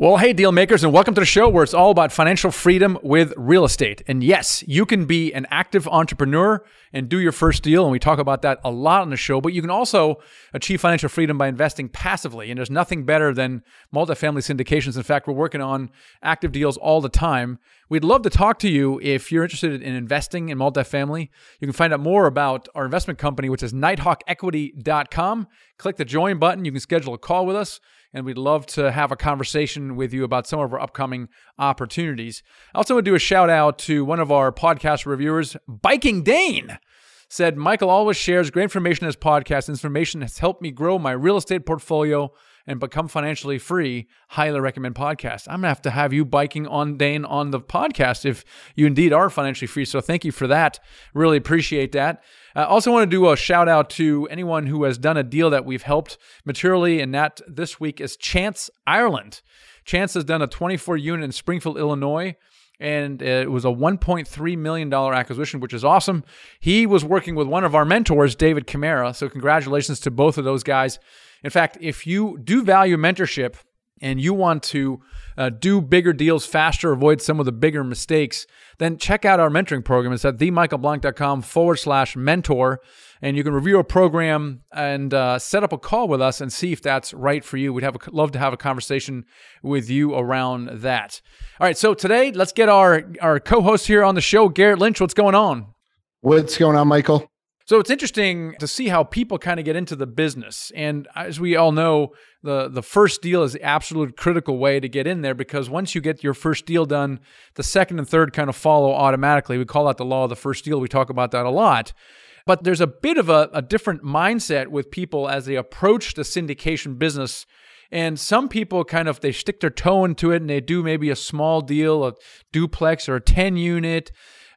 Well, hey, deal makers, and welcome to the show where it's all about financial freedom with real estate. And yes, you can be an active entrepreneur and do your first deal. And we talk about that a lot on the show, but you can also achieve financial freedom by investing passively. And there's nothing better than multifamily syndications. In fact, we're working on active deals all the time. We'd love to talk to you if you're interested in investing in multifamily. You can find out more about our investment company, which is nighthawkequity.com. Click the join button. You can schedule a call with us and we'd love to have a conversation with you about some of our upcoming opportunities. I also want to do a shout out to one of our podcast reviewers, Biking Dane. Said Michael always shares great information in his podcast. Information has helped me grow my real estate portfolio and become financially free. Highly recommend podcast. I'm gonna have to have you biking on Dane on the podcast if you indeed are financially free. So thank you for that. Really appreciate that. I uh, also want to do a shout out to anyone who has done a deal that we've helped materially, and that this week is Chance Ireland. Chance has done a 24 unit in Springfield, Illinois and it was a $1.3 million acquisition, which is awesome. He was working with one of our mentors, David Camara. So, congratulations to both of those guys. In fact, if you do value mentorship and you want to uh, do bigger deals faster, avoid some of the bigger mistakes, then check out our mentoring program. It's at themichaelblank.com forward slash mentor. And you can review a program and uh, set up a call with us and see if that's right for you. We'd have a, love to have a conversation with you around that. All right, so today let's get our our co-host here on the show, Garrett Lynch. What's going on? What's going on, Michael? So it's interesting to see how people kind of get into the business. And as we all know, the the first deal is the absolute critical way to get in there because once you get your first deal done, the second and third kind of follow automatically. We call that the law of the first deal. We talk about that a lot. But there's a bit of a, a different mindset with people as they approach the syndication business. And some people kind of they stick their toe into it and they do maybe a small deal, a duplex or a 10 unit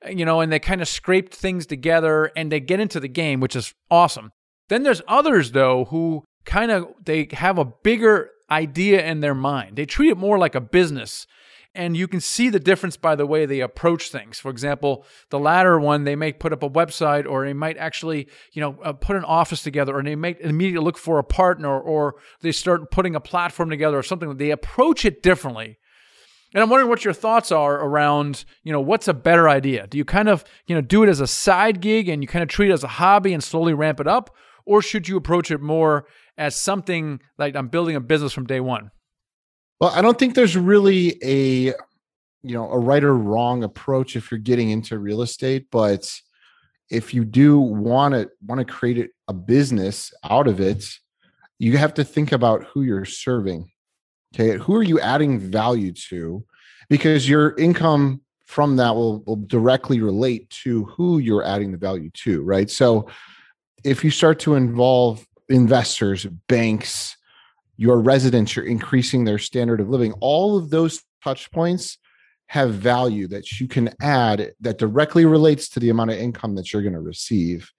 you know, and they kind of scraped things together and they get into the game, which is awesome. Then there's others though who kind of they have a bigger idea in their mind. They treat it more like a business. And you can see the difference by the way they approach things. For example, the latter one, they may put up a website or they might actually, you know, uh, put an office together or they might immediately look for a partner or they start putting a platform together or something. They approach it differently and I'm wondering what your thoughts are around, you know, what's a better idea? Do you kind of, you know, do it as a side gig and you kind of treat it as a hobby and slowly ramp it up? Or should you approach it more as something like I'm building a business from day one? Well, I don't think there's really a, you know, a right or wrong approach if you're getting into real estate, but if you do want to want to create a business out of it, you have to think about who you're serving Okay. Who are you adding value to? Because your income from that will, will directly relate to who you're adding the value to, right? So if you start to involve investors, banks, your residents, you're increasing their standard of living, all of those touch points have value that you can add that directly relates to the amount of income that you're going to receive.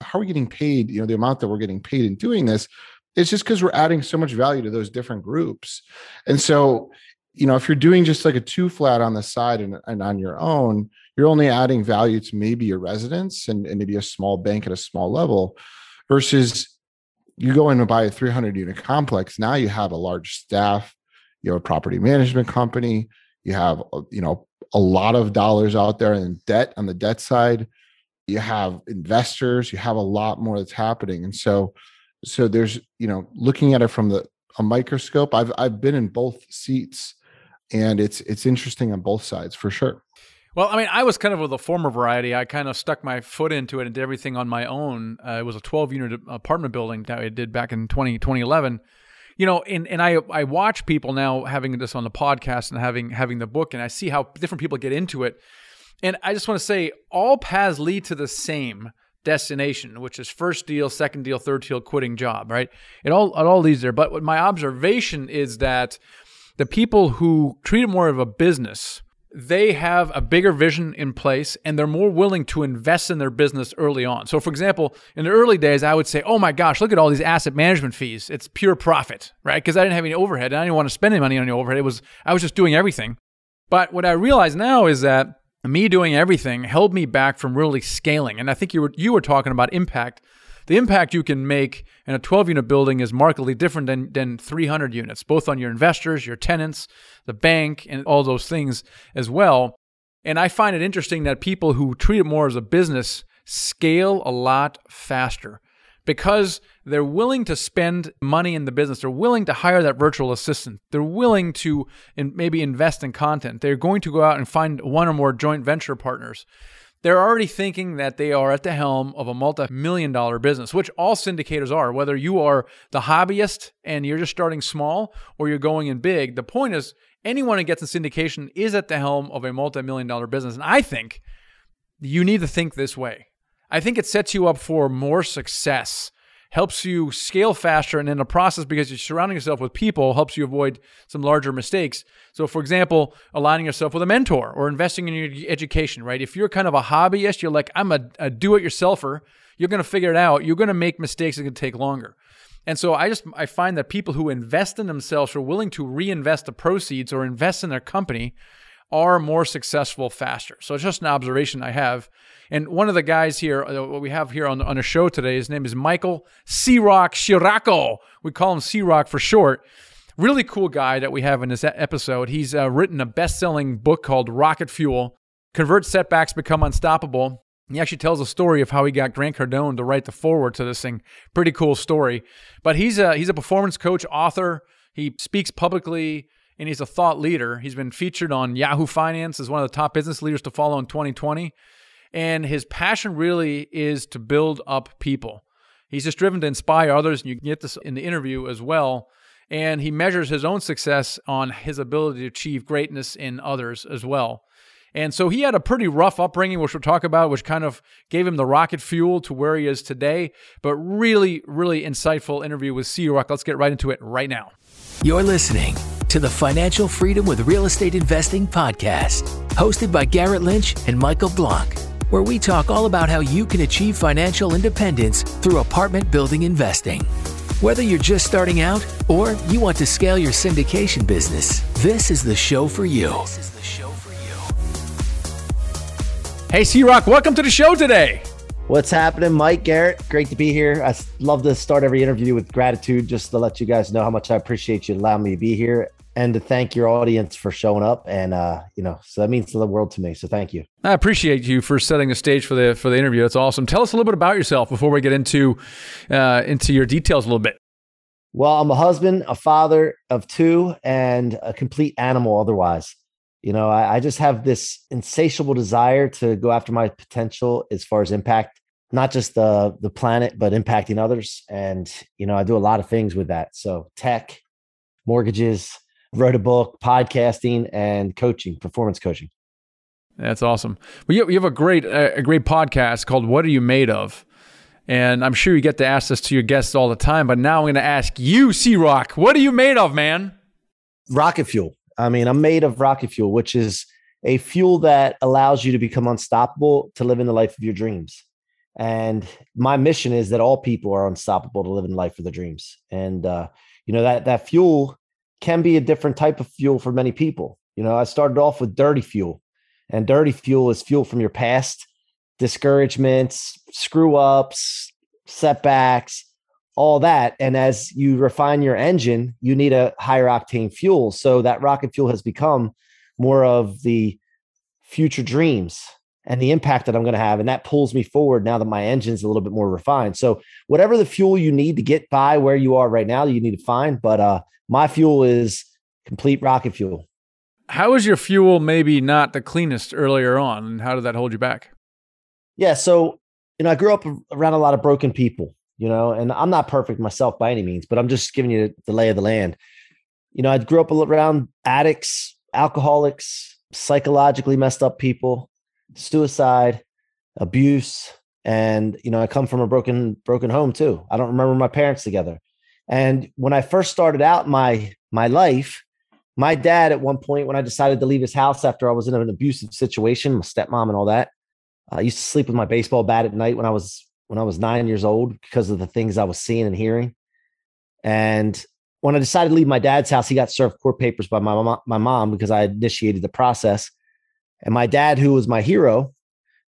How are we getting paid? You know, the amount that we're getting paid in doing this it's just because we're adding so much value to those different groups. And so, you know, if you're doing just like a two flat on the side and, and on your own, you're only adding value to maybe your residents and, and maybe a small bank at a small level versus you go in and buy a 300 unit complex. Now you have a large staff, you have a property management company, you have, uh, you know, a lot of dollars out there in debt on the debt side. You have investors, you have a lot more that's happening. And so, so there's you know looking at it from the a microscope i've i've been in both seats and it's it's interesting on both sides for sure well, I mean, I was kind of of the former variety. I kind of stuck my foot into it and did everything on my own. Uh, it was a 12 unit apartment building that I did back in 20, 2011. You know, and, and I I watch people now having this on the podcast and having having the book, and I see how different people get into it. And I just want to say, all paths lead to the same destination, which is first deal, second deal, third deal, quitting job, right? It all it all leads there. But what my observation is that the people who treat it more of a business, they have a bigger vision in place and they're more willing to invest in their business early on. So, for example, in the early days, I would say, oh my gosh, look at all these asset management fees. It's pure profit, right? Because I didn't have any overhead. And I didn't want to spend any money on any overhead. It was, I was just doing everything. But what I realize now is that me doing everything held me back from really scaling. And I think you were you were talking about impact. the impact you can make in a 12 unit building is markedly different than, than 300 units, both on your investors, your tenants, the bank, and all those things as well. And I find it interesting that people who treat it more as a business scale a lot faster because they're willing to spend money in the business. They're willing to hire that virtual assistant. They're willing to in, maybe invest in content. They're going to go out and find one or more joint venture partners. They're already thinking that they are at the helm of a multi million dollar business, which all syndicators are, whether you are the hobbyist and you're just starting small or you're going in big. The point is, anyone who gets in syndication is at the helm of a multi million dollar business. And I think you need to think this way. I think it sets you up for more success, helps you scale faster, and in the process, because you're surrounding yourself with people, helps you avoid some larger mistakes. So, for example, aligning yourself with a mentor or investing in your education, right? If you're kind of a hobbyist, you're like, I'm a, a do it yourselfer, you're going to figure it out. You're going to make mistakes it's going to take longer. And so I just I find that people who invest in themselves are willing to reinvest the proceeds or invest in their company are more successful faster. So it's just an observation I have. And one of the guys here, uh, what we have here on, on the show today, his name is Michael C Rock Scirocco. We call him C Rock for short. Really cool guy that we have in this episode. He's uh, written a best selling book called Rocket Fuel Convert Setbacks, Become Unstoppable. He actually tells a story of how he got Grant Cardone to write the foreword to this thing. Pretty cool story. But he's a, he's a performance coach, author. He speaks publicly and he's a thought leader. He's been featured on Yahoo Finance as one of the top business leaders to follow in 2020. And his passion really is to build up people. He's just driven to inspire others, and you get this in the interview as well. And he measures his own success on his ability to achieve greatness in others as well. And so he had a pretty rough upbringing, which we'll talk about, which kind of gave him the rocket fuel to where he is today. But really, really insightful interview with C Rock. Let's get right into it right now. You're listening to the Financial Freedom with Real Estate Investing podcast, hosted by Garrett Lynch and Michael Blank, where we talk all about how you can achieve financial independence through apartment building investing. Whether you're just starting out or you want to scale your syndication business, this is the show for you. Hey, C Rock, welcome to the show today. What's happening, Mike Garrett? Great to be here. I love to start every interview with gratitude, just to let you guys know how much I appreciate you allowing me to be here and to thank your audience for showing up. And uh, you know, so that means the world to me. So thank you. I appreciate you for setting the stage for the for the interview. That's awesome. Tell us a little bit about yourself before we get into uh, into your details a little bit. Well, I'm a husband, a father of two, and a complete animal. Otherwise, you know, I, I just have this insatiable desire to go after my potential as far as impact, not just the the planet, but impacting others. And you know, I do a lot of things with that. So tech, mortgages wrote a book, podcasting, and coaching, performance coaching. That's awesome. Well, you, you have a great uh, a great podcast called "What Are You Made Of," and I'm sure you get to ask this to your guests all the time. But now I'm going to ask you, C Rock, what are you made of, man? Rocket fuel. I mean, I'm made of rocket fuel, which is a fuel that allows you to become unstoppable to live in the life of your dreams. And my mission is that all people are unstoppable to live in the life of their dreams. And uh, you know that that fuel can be a different type of fuel for many people. You know, I started off with dirty fuel, and dirty fuel is fuel from your past, discouragements, screw ups, setbacks, all that. And as you refine your engine, you need a higher octane fuel. So that rocket fuel has become more of the future dreams and the impact that I'm going to have. And that pulls me forward now that my engine's a little bit more refined. So whatever the fuel you need to get by where you are right now, you need to find. But uh, my fuel is complete rocket fuel. How was your fuel maybe not the cleanest earlier on? And how did that hold you back? Yeah. So, you know, I grew up around a lot of broken people, you know, and I'm not perfect myself by any means, but I'm just giving you the lay of the land. You know, I grew up around addicts, alcoholics, psychologically messed up people, suicide, abuse. And, you know, I come from a broken, broken home too. I don't remember my parents together. And when I first started out my my life, my dad at one point when I decided to leave his house after I was in an abusive situation, my stepmom and all that, uh, I used to sleep with my baseball bat at night when I was when I was 9 years old because of the things I was seeing and hearing. And when I decided to leave my dad's house, he got served court papers by my mom, my mom because I initiated the process. And my dad, who was my hero,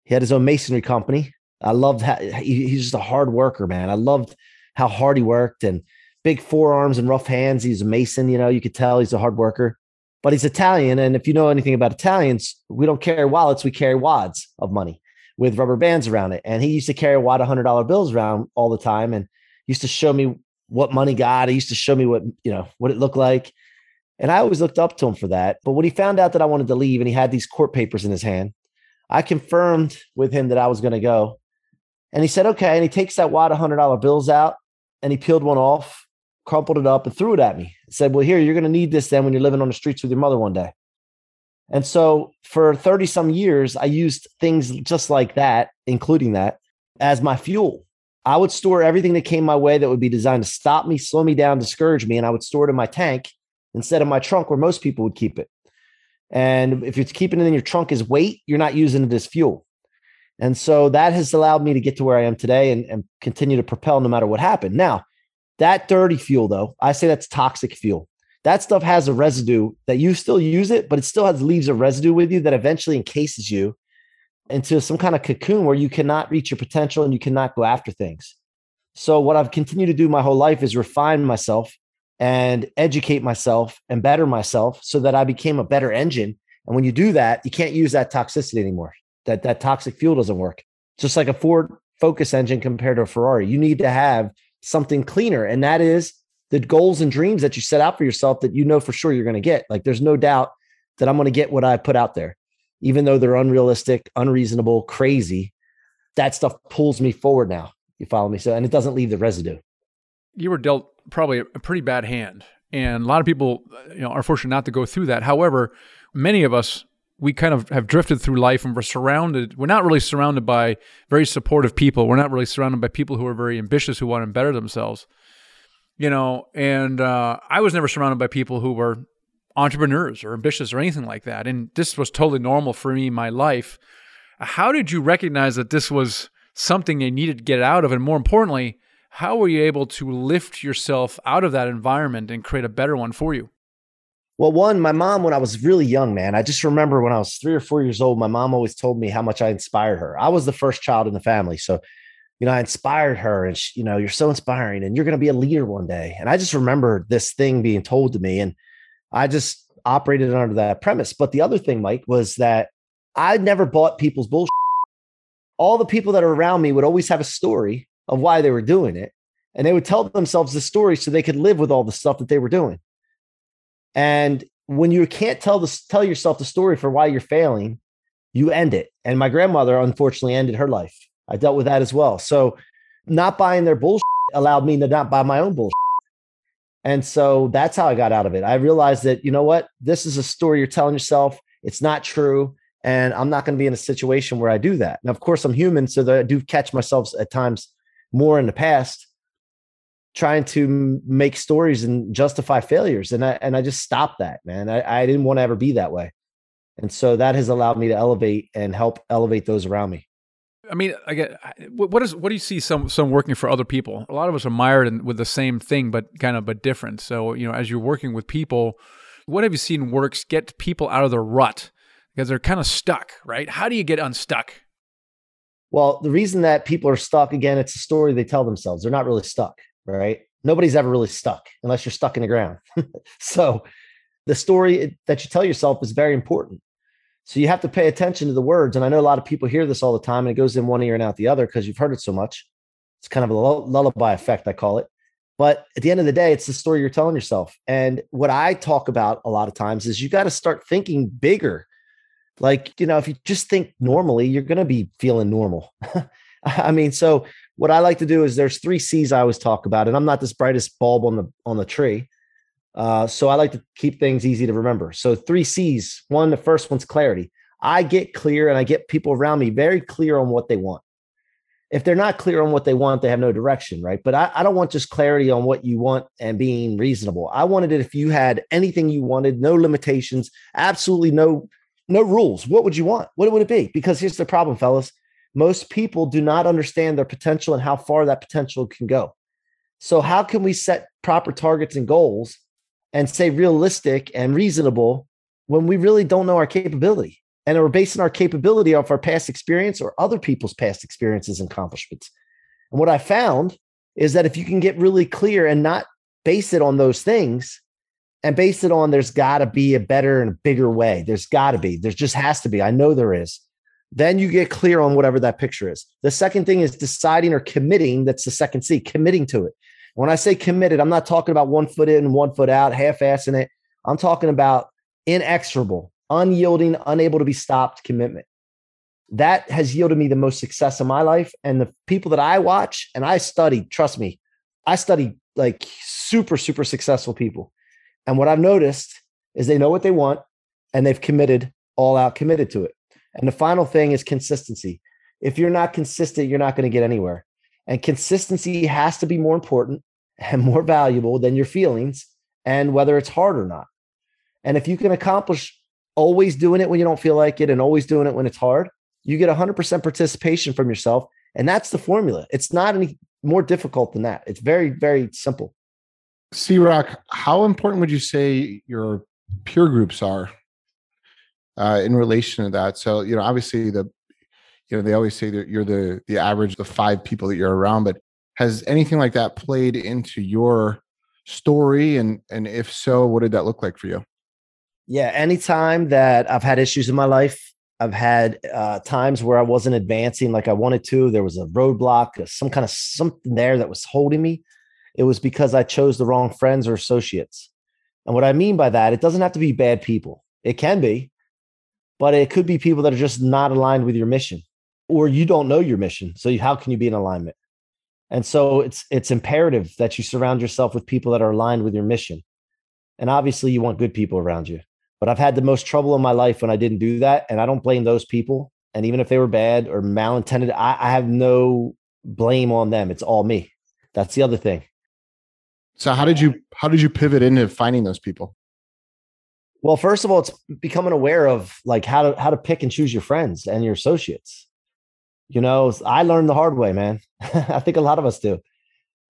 he had his own masonry company I loved how he, he's just a hard worker, man. I loved how hard he worked and big forearms and rough hands. He's a mason, you know, you could tell he's a hard worker, but he's Italian. And if you know anything about Italians, we don't carry wallets, we carry wads of money with rubber bands around it. And he used to carry a wad of hundred dollar bills around all the time and used to show me what money got. He used to show me what, you know, what it looked like. And I always looked up to him for that. But when he found out that I wanted to leave and he had these court papers in his hand, I confirmed with him that I was going to go. And he said, okay. And he takes that wad of $100 bills out and he peeled one off, crumpled it up, and threw it at me. Said, well, here, you're going to need this then when you're living on the streets with your mother one day. And so for 30 some years, I used things just like that, including that, as my fuel. I would store everything that came my way that would be designed to stop me, slow me down, discourage me, and I would store it in my tank instead of my trunk where most people would keep it. And if you're keeping it in your trunk as weight, you're not using it as fuel. And so that has allowed me to get to where I am today and, and continue to propel no matter what happened. Now, that dirty fuel, though, I say that's toxic fuel. That stuff has a residue that you still use it, but it still has leaves a residue with you that eventually encases you into some kind of cocoon where you cannot reach your potential and you cannot go after things. So, what I've continued to do my whole life is refine myself and educate myself and better myself so that I became a better engine. And when you do that, you can't use that toxicity anymore. That that toxic fuel doesn't work. Just like a Ford Focus engine compared to a Ferrari, you need to have something cleaner, and that is the goals and dreams that you set out for yourself that you know for sure you're going to get. Like there's no doubt that I'm going to get what I put out there, even though they're unrealistic, unreasonable, crazy. That stuff pulls me forward now. You follow me? So, and it doesn't leave the residue. You were dealt probably a pretty bad hand. And a lot of people, you know, are fortunate not to go through that. However, many of us, we kind of have drifted through life and we're surrounded. We're not really surrounded by very supportive people. We're not really surrounded by people who are very ambitious, who want to better themselves. You know, and uh, I was never surrounded by people who were entrepreneurs or ambitious or anything like that. And this was totally normal for me in my life. How did you recognize that this was something they needed to get out of? And more importantly, how were you able to lift yourself out of that environment and create a better one for you? Well, one, my mom, when I was really young, man, I just remember when I was three or four years old, my mom always told me how much I inspired her. I was the first child in the family. So, you know, I inspired her and, she, you know, you're so inspiring and you're going to be a leader one day. And I just remember this thing being told to me. And I just operated under that premise. But the other thing, Mike, was that I never bought people's bullshit. All the people that are around me would always have a story of why they were doing it. And they would tell themselves the story so they could live with all the stuff that they were doing. And when you can't tell the tell yourself the story for why you're failing, you end it. And my grandmother unfortunately ended her life. I dealt with that as well. So not buying their bullshit allowed me to not buy my own bullshit. And so that's how I got out of it. I realized that, you know what? This is a story you're telling yourself. It's not true. And I'm not going to be in a situation where I do that. Now, of course, I'm human. So that I do catch myself at times more in the past trying to make stories and justify failures and i and i just stopped that man i, I didn't want to ever be that way and so that has allowed me to elevate and help elevate those around me I mean, I get what is what do you see some some working for other people? A lot of us are mired in, with the same thing, but kind of but different. So you know, as you're working with people, what have you seen works get people out of the rut because they're kind of stuck, right? How do you get unstuck? Well, the reason that people are stuck again, it's a story they tell themselves. They're not really stuck, right? Nobody's ever really stuck unless you're stuck in the ground. so the story that you tell yourself is very important. So you have to pay attention to the words. And I know a lot of people hear this all the time and it goes in one ear and out the other because you've heard it so much. It's kind of a lullaby effect, I call it. But at the end of the day, it's the story you're telling yourself. And what I talk about a lot of times is you got to start thinking bigger like, you know, if you just think normally, you're going to be feeling normal. I mean, so what I like to do is there's three C's I always talk about, and I'm not this brightest bulb on the on the tree. Uh, so I like to keep things easy to remember. So three C's. One, the first one's clarity. I get clear and I get people around me very clear on what they want. If they're not clear on what they want, they have no direction, right? But I, I don't want just clarity on what you want and being reasonable. I wanted it if you had anything you wanted, no limitations, absolutely no no rules. What would you want? What would it be? Because here's the problem, fellas. Most people do not understand their potential and how far that potential can go. So, how can we set proper targets and goals and say realistic and reasonable when we really don't know our capability? and we're basing our capability off our past experience or other people's past experiences and accomplishments. And what I found is that if you can get really clear and not base it on those things and base it on there's got to be a better and a bigger way. There's got to be. There just has to be. I know there is. Then you get clear on whatever that picture is. The second thing is deciding or committing. That's the second C, committing to it. When I say committed, I'm not talking about one foot in, one foot out, half assing it. I'm talking about inexorable, unyielding, unable to be stopped commitment. That has yielded me the most success in my life. And the people that I watch and I study, trust me, I study like super, super successful people. And what I've noticed is they know what they want and they've committed all out, committed to it. And the final thing is consistency. If you're not consistent, you're not going to get anywhere. And consistency has to be more important and more valuable than your feelings and whether it's hard or not. And if you can accomplish always doing it when you don't feel like it and always doing it when it's hard, you get 100% participation from yourself. And that's the formula. It's not any more difficult than that. It's very, very simple. C Rock, how important would you say your peer groups are uh, in relation to that? So, you know, obviously the, you know, they always say that you're the the average of five people that you're around, but has anything like that played into your story? And and if so, what did that look like for you? Yeah, anytime that I've had issues in my life, I've had uh, times where I wasn't advancing like I wanted to. There was a roadblock, uh, some kind of something there that was holding me. It was because I chose the wrong friends or associates. And what I mean by that, it doesn't have to be bad people. It can be, but it could be people that are just not aligned with your mission or you don't know your mission. So how can you be in alignment? And so it's it's imperative that you surround yourself with people that are aligned with your mission. And obviously you want good people around you. But I've had the most trouble in my life when I didn't do that. And I don't blame those people. And even if they were bad or malintended, I, I have no blame on them. It's all me. That's the other thing. So how did you how did you pivot into finding those people? Well, first of all, it's becoming aware of like how to how to pick and choose your friends and your associates. You know, I learned the hard way, man. I think a lot of us do.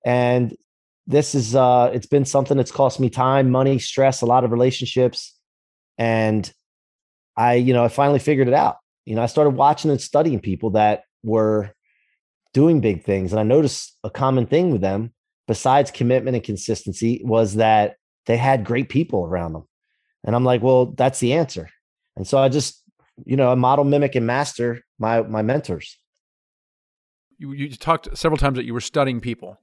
And this is uh it's been something that's cost me time, money, stress, a lot of relationships. And I, you know, I finally figured it out. You know, I started watching and studying people that were doing big things. And I noticed a common thing with them, besides commitment and consistency, was that they had great people around them. And I'm like, well, that's the answer. And so I just, you know, model, mimic, and master my my mentors. You, you talked several times that you were studying people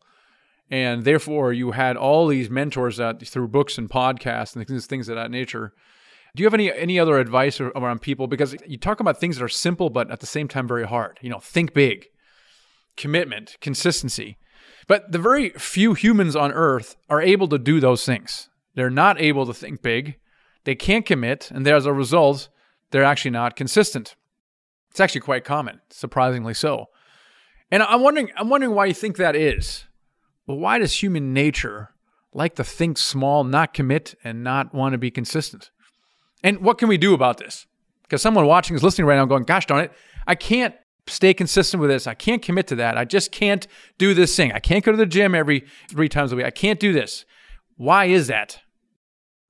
and therefore you had all these mentors that through books and podcasts and things, things of that nature do you have any any other advice around people because you talk about things that are simple but at the same time very hard you know think big commitment consistency but the very few humans on earth are able to do those things. They're not able to think big. They can't commit and as a result they're actually not consistent. It's actually quite common surprisingly so. And i'm wondering i'm wondering why you think that is. Well, why does human nature like to think small, not commit, and not want to be consistent? And what can we do about this? Because someone watching is listening right now going, gosh darn it, I can't stay consistent with this. I can't commit to that. I just can't do this thing. I can't go to the gym every three times a week. I can't do this. Why is that?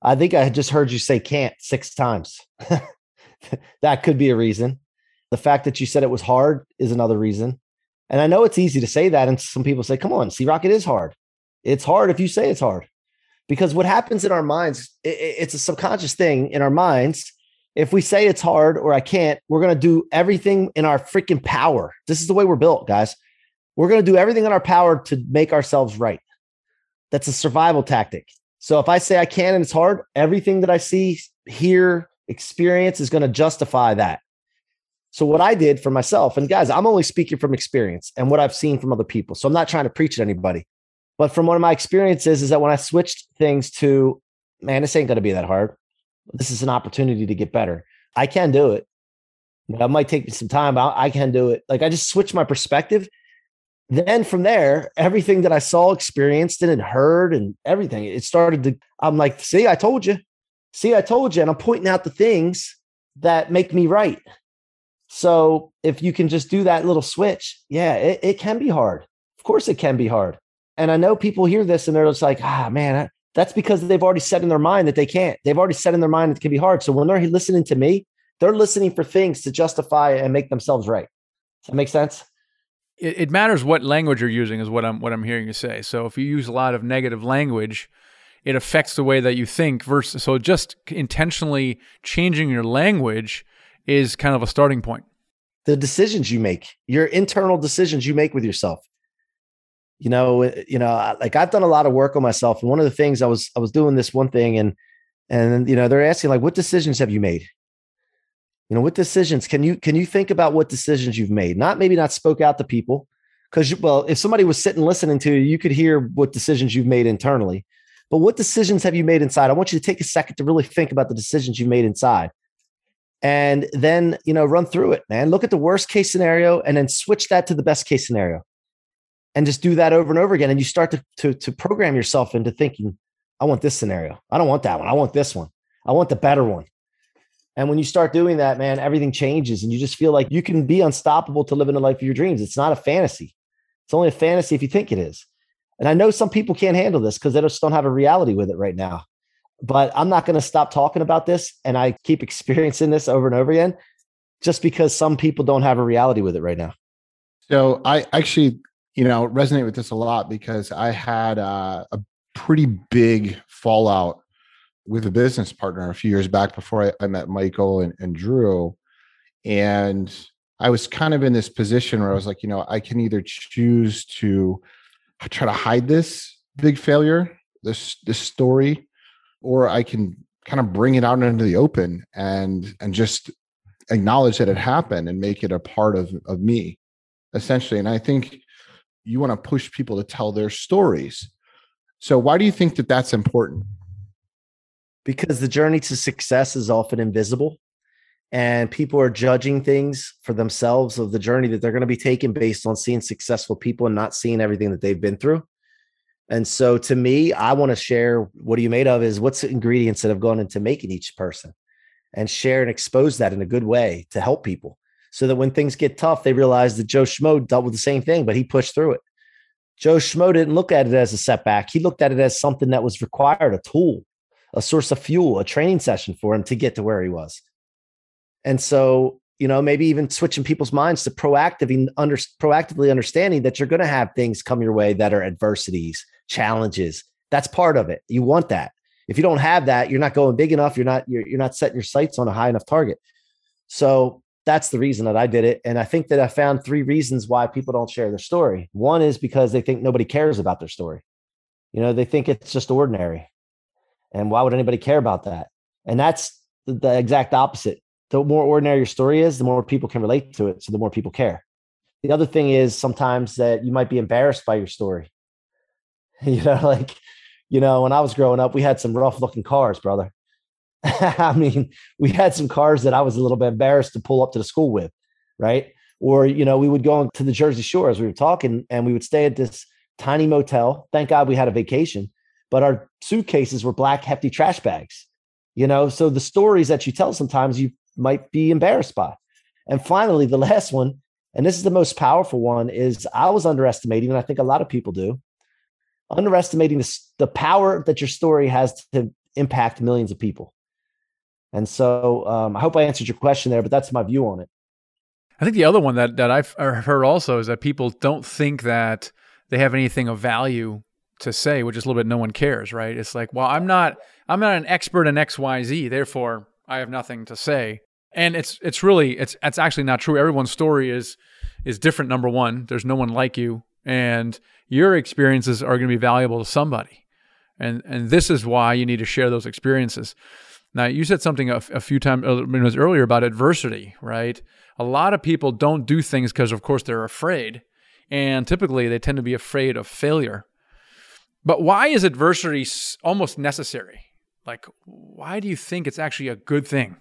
I think I just heard you say can't six times. that could be a reason. The fact that you said it was hard is another reason. And I know it's easy to say that. And some people say, come on, C Rock, it is hard. It's hard if you say it's hard. Because what happens in our minds, it's a subconscious thing in our minds. If we say it's hard or I can't, we're going to do everything in our freaking power. This is the way we're built, guys. We're going to do everything in our power to make ourselves right. That's a survival tactic. So if I say I can and it's hard, everything that I see, hear, experience is going to justify that. So what I did for myself, and guys, I'm only speaking from experience and what I've seen from other people. So I'm not trying to preach at anybody. But from one of my experiences is that when I switched things to, man, this ain't going to be that hard. This is an opportunity to get better. I can do it. It might take me some time, but I can do it. Like I just switched my perspective. Then from there, everything that I saw, experienced, and heard, and everything, it started to. I'm like, see, I told you. See, I told you. And I'm pointing out the things that make me right. So if you can just do that little switch, yeah, it, it can be hard. Of course, it can be hard. And I know people hear this and they're just like, ah, man, that's because they've already set in their mind that they can't. They've already set in their mind it can be hard. So when they're listening to me they're listening for things to justify and make themselves right. Does that make sense? It, it matters what language you're using, is what I'm what I'm hearing you say. So if you use a lot of negative language, it affects the way that you think. Versus, so just intentionally changing your language is kind of a starting point. The decisions you make, your internal decisions you make with yourself. You know, eh, you know, like I've done a lot of work on myself, and one of the things I was I was doing this one thing, and and you know they're asking like, what decisions have you made? You know, what decisions can you can you think about what decisions you've made? Not maybe not spoke out to people, because well, if somebody was sitting listening to you, you could hear what decisions you've made internally. But what decisions have you made inside? I want you to take a second to really think about the decisions you made inside. And then, you know, run through it, man. Look at the worst case scenario and then switch that to the best case scenario. And just do that over and over again. And you start to, to, to program yourself into thinking, I want this scenario. I don't want that one. I want this one. I want the better one. And when you start doing that, man, everything changes and you just feel like you can be unstoppable to live in the life of your dreams. It's not a fantasy. It's only a fantasy if you think it is. And I know some people can't handle this because they just don't have a reality with it right now. But I'm not going to stop talking about this. And I keep experiencing this over and over again just because some people don't have a reality with it right now. So I actually, you know, resonate with this a lot because I had uh, a pretty big fallout with a business partner a few years back before I, I met Michael and, and Drew. And I was kind of in this position where I was like, you know, I can either choose to try to hide this big failure, this this story, or I can kind of bring it out into the open and and just acknowledge that it happened and make it a part of of me, essentially. And I think you want to push people to tell their stories. So why do you think that that's important? Because the journey to success is often invisible and people are judging things for themselves of the journey that they're going to be taking based on seeing successful people and not seeing everything that they've been through. And so to me, I want to share what are you made of is what's the ingredients that have gone into making each person and share and expose that in a good way to help people so that when things get tough, they realize that Joe Schmo dealt with the same thing, but he pushed through it. Joe Schmo didn't look at it as a setback. He looked at it as something that was required, a tool, a source of fuel, a training session for him to get to where he was. And so, you know, maybe even switching people's minds to proactively, under, proactively understanding that you're going to have things come your way that are adversities, challenges. That's part of it. You want that. If you don't have that, you're not going big enough. You're not you're, you're not setting your sights on a high enough target. So that's the reason that I did it. And I think that I found three reasons why people don't share their story. One is because they think nobody cares about their story. You know, they think it's just ordinary. And why would anybody care about that? And that's the, exact opposite the more ordinary your story is, the more people can relate to it. So the more people care. The other thing is sometimes that you might be embarrassed by your story. you know, like, you know, when I was growing up, we had some rough looking cars, brother. I mean, we had some cars that I was a little bit embarrassed to pull up to the school with, right? Or, you know, we would go to the Jersey Shore as we were talking and we would stay at this tiny motel. Thank God we had a vacation, but our suitcases were black, hefty trash bags. You know, so the stories that you tell sometimes you might be embarrassed by. And finally, the last one, and this is the most powerful one, is I was underestimating, and I think a lot of people do, underestimating the, the power that your story has to impact millions of people. And so um, I hope I answered your question there, but that's my view on it. I think the other one that, that I've heard also is that people don't think that they have anything of value to say, which is a little bit no one cares, right? It's like, well, I'm not I'm not an expert in XYZ, therefore I have nothing to say and it's it's really it's it's actually not true. Everyone's story is is different. Number one, there's no one like you, and your experiences are going to be valuable to somebody, and and this is why you need to share those experiences. Now, you said something a, a few times earlier about adversity, right? A lot of people don't do things because, of course, they're afraid, and typically they tend to be afraid of failure. But why is adversity almost necessary? Like, why do you think it's actually a good thing?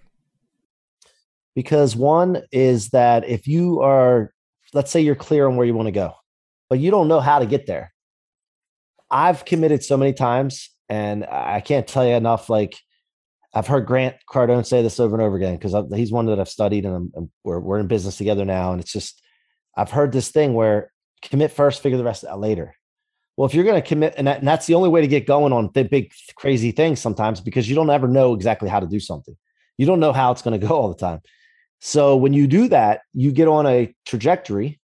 because one is that if you are let's say you're clear on where you want to go but you don't know how to get there i've committed so many times and i can't tell you enough like i've heard grant cardone say this over and over again because he's one that i've studied and I'm, I'm, we're, we're in business together now and it's just i've heard this thing where commit first figure the rest out later well if you're going to commit and, that, and that's the only way to get going on the big crazy things sometimes because you don't ever know exactly how to do something You don't know how it's going to go all the time. So when you do that, you get on a trajectory,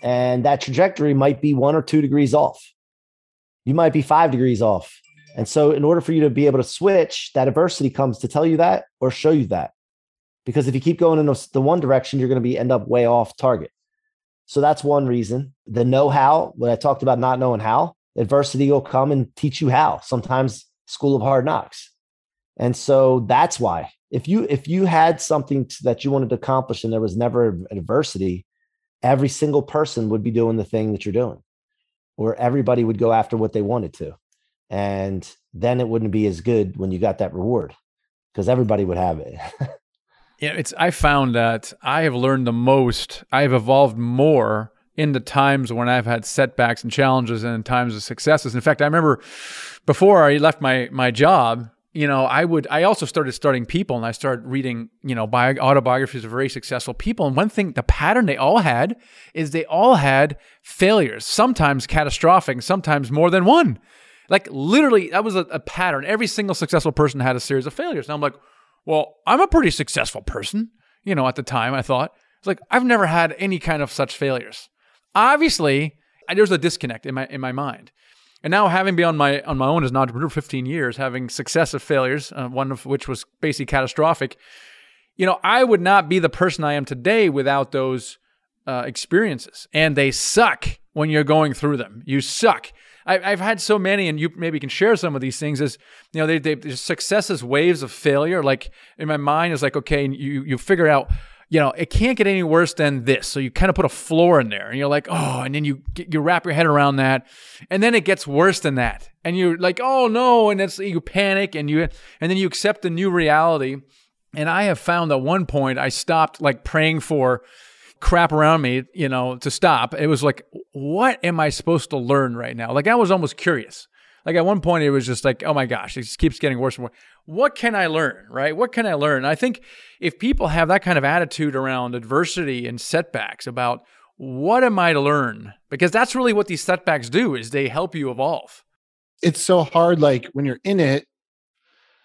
and that trajectory might be one or two degrees off. You might be five degrees off. And so, in order for you to be able to switch, that adversity comes to tell you that or show you that. Because if you keep going in the one direction, you're going to be end up way off target. So that's one reason. The know how, when I talked about not knowing how, adversity will come and teach you how. Sometimes school of hard knocks. And so that's why if you if you had something that you wanted to accomplish and there was never adversity, every single person would be doing the thing that you're doing, or everybody would go after what they wanted to, and then it wouldn't be as good when you got that reward because everybody would have it. yeah, it's I found that I have learned the most. I have evolved more in the times when I've had setbacks and challenges and times of successes. In fact, I remember before I left my my job, you know, I would, I also started studying people and I started reading, you know, bio, autobiographies of very successful people. And one thing, the pattern they all had is they all had failures, sometimes catastrophic, sometimes more than one. Like literally, that was a, a pattern. Every single successful person had a series of failures. And I'm like, well, I'm a pretty successful person, you know, at the time I thought. It's like, I've never had any kind of such failures. Obviously, there's a disconnect in my in my mind. And now, having been on my on my own as an entrepreneur for 15 years, having successive failures, uh, one of which was basically catastrophic, you know, I would not be the person I am today without those uh, experiences. And they suck when you're going through them. You suck. I, have had so many, and you maybe can share some of these things. Is you know, they, they successes waves of failure. Like in my mind, is like okay, you you figure out you know, it can't get any worse than this. So you kind of put a floor in there and you're like, oh, and then you you wrap your head around that. And then it gets worse than that. And you're like, oh no, and it's you panic and you and then you accept the new reality. And I have found at one point I stopped like praying for crap around me, you know, to stop. It was like, what am I supposed to learn right now? Like I was almost curious. Like at one point, it was just like, oh my gosh, it just keeps getting worse and worse. What can I learn, right? What can I learn? I think if people have that kind of attitude around adversity and setbacks about what am I to learn? Because that's really what these setbacks do is they help you evolve. It's so hard, like when you're in it.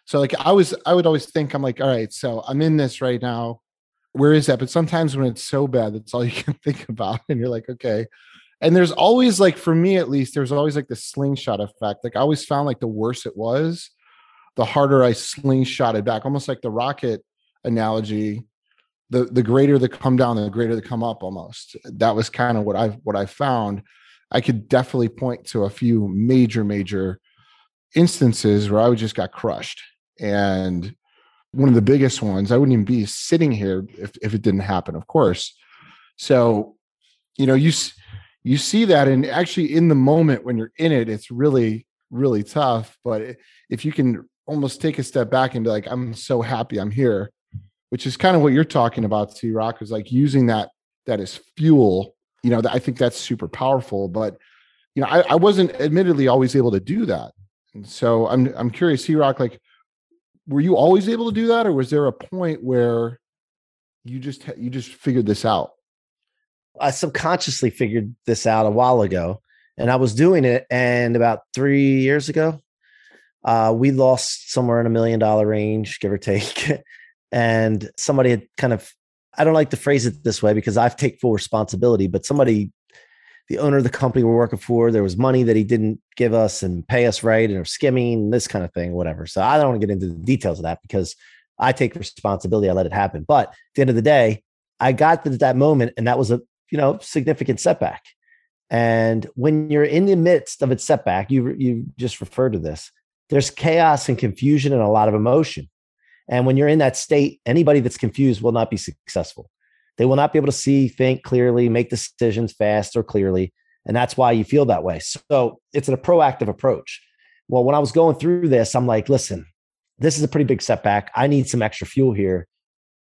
So like I was, I would always think, I'm like, all right, so I'm in this right now. Where is that? But sometimes when it's so bad, that's all you can think about. And you're like, okay, and there's always like for me at least there's always like the slingshot effect like i always found like the worse it was the harder i slingshotted back almost like the rocket analogy the the greater the come down the greater the come up almost that was kind of what i what i found i could definitely point to a few major major instances where i just got crushed and one of the biggest ones. I wouldn't even be sitting here if, if it didn't happen of course. So you know you you see that and actually in the moment when you're in it it's really really tough. But if you can almost take a step back and be like i'm so happy i'm here which is kind of what you're talking about C Rock is like using that that is fuel. You know i think that's super powerful but you know i, I wasn't admittedly always able to do that. And so i'm i'm curious C Rock like were you always able to do that or was there a point where you just you just figured this out I subconsciously figured this out a while ago, and I was doing it. And about three years ago, uh, we lost somewhere in a million dollar range, give or take. and somebody had kind of, I don't like to phrase it this way because I've take full responsibility, but somebody, the owner of the company we're working for, there was money that he didn't give us and pay us right and skimming, this kind of thing, whatever. So I don't want to get into the details of that because I take responsibility. I let it happen. But at the end of the day, I got to that moment, and that was a you know significant setback and when you're in the midst of a setback you you just refer to this there's chaos and confusion and a lot of emotion and when you're in that state anybody that's confused will not be successful they will not be able to see think clearly make decisions fast or clearly and that's why you feel that way so it's a proactive approach well when i was going through this i'm like listen this is a pretty big setback i need some extra fuel here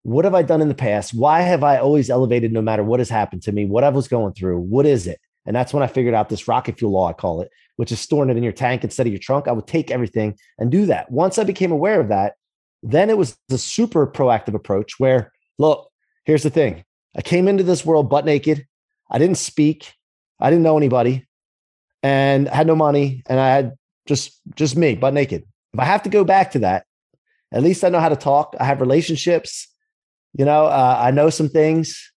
what have I done in the past? Why have I always elevated no matter what has happened to me, what I was going through? What is it? And that's when I figured out this rocket fuel law, I call it, which is storing it in your tank instead of your trunk. I would take everything and do that. Once I became aware of that, then it was a super proactive approach where, look, here's the thing I came into this world butt naked. I didn't speak. I didn't know anybody and I had no money and I had just just me butt naked. If I have to go back to that At least I know how to talk. I have relationships. You know, uh, I know some things,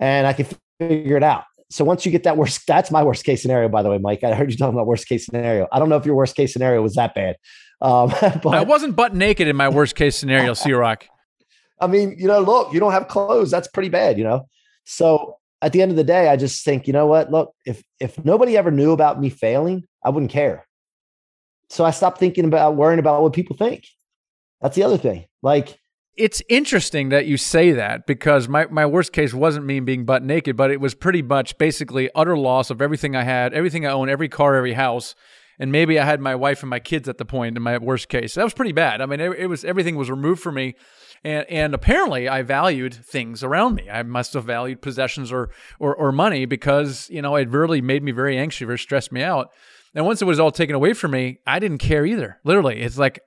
and I can figure it out. So once you get that worst, that's my worst case scenario. By the way, Mike, I heard you talking about worst case scenario. I don't know if your worst case scenario was that bad. Um, but I wasn't butt naked in my worst case scenario, C Rock. I mean, you know, look, you don't have clothes. That's pretty bad, you know. So at the end of the day, I just think, you know what? Look, if if nobody ever knew about me failing, I wouldn't care. So I stopped thinking about worrying about what people think. That's the other thing. Like it's interesting that you say that because my, my worst case wasn't me being butt naked, but it was pretty much basically utter loss of everything I had, everything I own, every car, every house. And maybe I had my wife and my kids at the point in my worst case. That was pretty bad. I mean, it, it was everything was removed from me. And, and apparently I valued things around me. I must have valued possessions or, or, or money because, you know, it really made me very anxious, very stressed me out. And once it was all taken away from me, I didn't care either. Literally, it's like,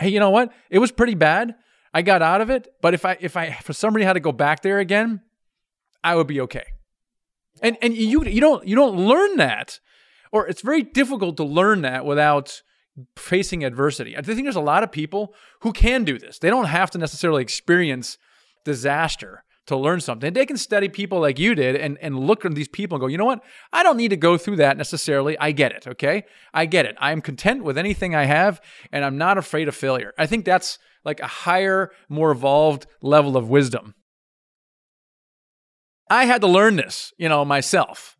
hey, you know what? It was pretty bad I got out of it, but if I if I for some reason had to go back there again, I would be okay. And and you you don't you don't learn that, or it's very difficult to learn that without facing adversity. I think there's a lot of people who can do this. They don't have to necessarily experience disaster to learn something. They can study people like you did and, and look at these people and go, you know what? I don't need to go through that necessarily. I get it. Okay. I get it. I'm content with anything I have and I'm not afraid of failure. I think that's like a higher, more evolved level of wisdom. I had to learn this, you know, myself.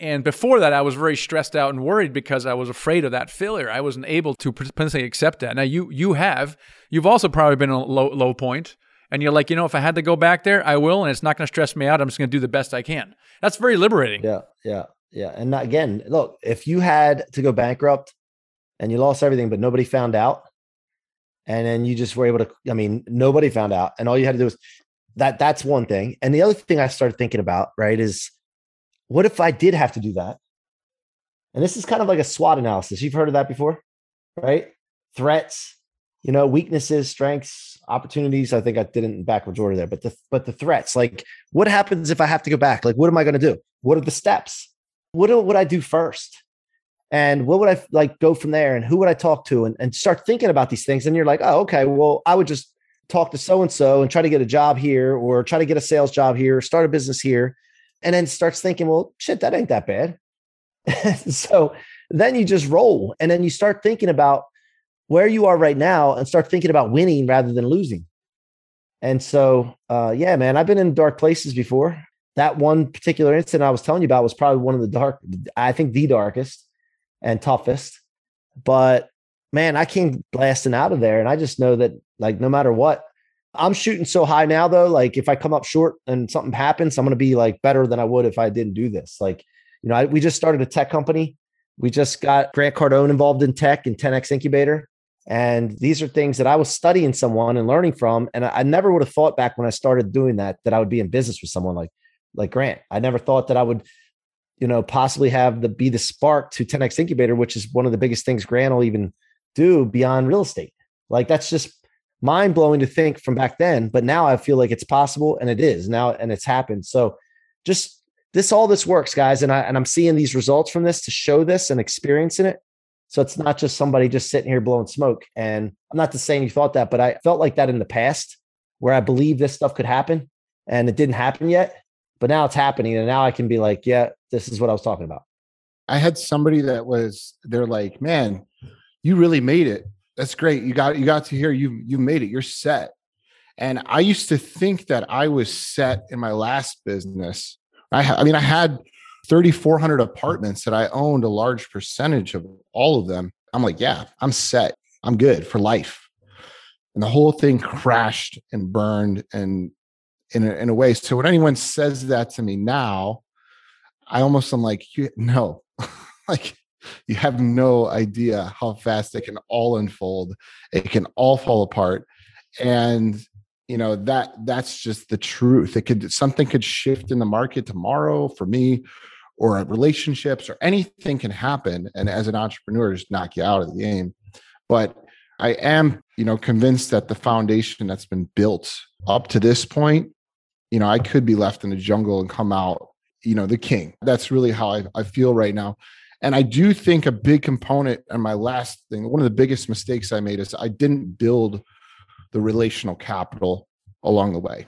And before that, I was very stressed out and worried because I was afraid of that failure. I wasn't able to potentially accept that. Now, you you have. You've also probably been a low low point, and you're like, you know, if I had to go back there, I will, and it's not going to stress me out. I'm just going to do the best I can. That's very liberating. Yeah, yeah, yeah. And again, look, if you had to go bankrupt and you lost everything, but nobody found out, and then you just were able to i mean nobody found out and all you had to do was that that's one thing and the other thing i started thinking about right is what if i did have to do that? And this is kind of like a swot analysis. You've heard of that before right? Threats you know weaknesses strengths opportunities. I think i did in backwards order there but the but the threats like what happens if i have to go back? Like what am i going to do? What are the steps? What would i do first? And what would I like go from there? And who would I talk to? And, and start thinking about these things. And you're like, oh, okay, well, I would just talk to so and so and try to get a job here or try to get a sales job here, start a business here. And then starts thinking, well, shit, that ain't that bad. so then you just roll and then you start thinking about where you are right now and start thinking about winning rather than losing. And so, uh, yeah, man, I've been in dark places before. That one particular incident I was telling you about was probably one of the dark, I think the darkest and toughest. But man, I came blasting out of there. And I just know that, like, no matter what, I'm shooting so high now, though. Like, if I come up short and something happens, I'm going to be like better than I would if I didn't do this. Like, you know, I, we just started a tech company. We just got Grant Cardone involved in tech and 10X Incubator. And these are things that I was studying someone and learning from. And I, I never would have thought back when I started doing that, that I would be in business with someone like, like Grant. I never thought that I would you know, possibly have the be the spark to 10x incubator, which is one of the biggest things Grant will even do beyond real estate. Like that's just mind blowing to think from back then. But now I feel like it's possible and it is now and it's happened. So just this all this works, guys. And I and I'm seeing these results from this to show this and experiencing it. So it's not just somebody just sitting here blowing smoke. And I'm not just saying you thought that, but I felt like that in the past where I believed this stuff could happen and it didn't happen yet. But now it's happening. And now I can be like, yeah, this is what I was talking about. I had somebody that was they're like, man, you really made it. That's great. You got you got to hear you you made it. You're set. And I used to think that I was set in my last business. I, I mean, I had 3,400 apartments that I owned a large percentage of all of them. I'm like, yeah, I'm set. I'm good for life. And the whole thing crashed and burned and in a, in a way. So when anyone says that to me now, I almost am like, no, like you have no idea how fast it can all unfold. It can all fall apart. And you know that that's just the truth it could something could shift in the market tomorrow for me or relationships or anything can happen and as an entrepreneur just knock you out of the game but i am you know convinced that the foundation that's been built up to this point you know i could be left in the jungle and come out you know, the king. That's really how I, I feel right now. And I do think a big component and my last thing, one of the biggest mistakes I made is I didn't build the relational capital along the way.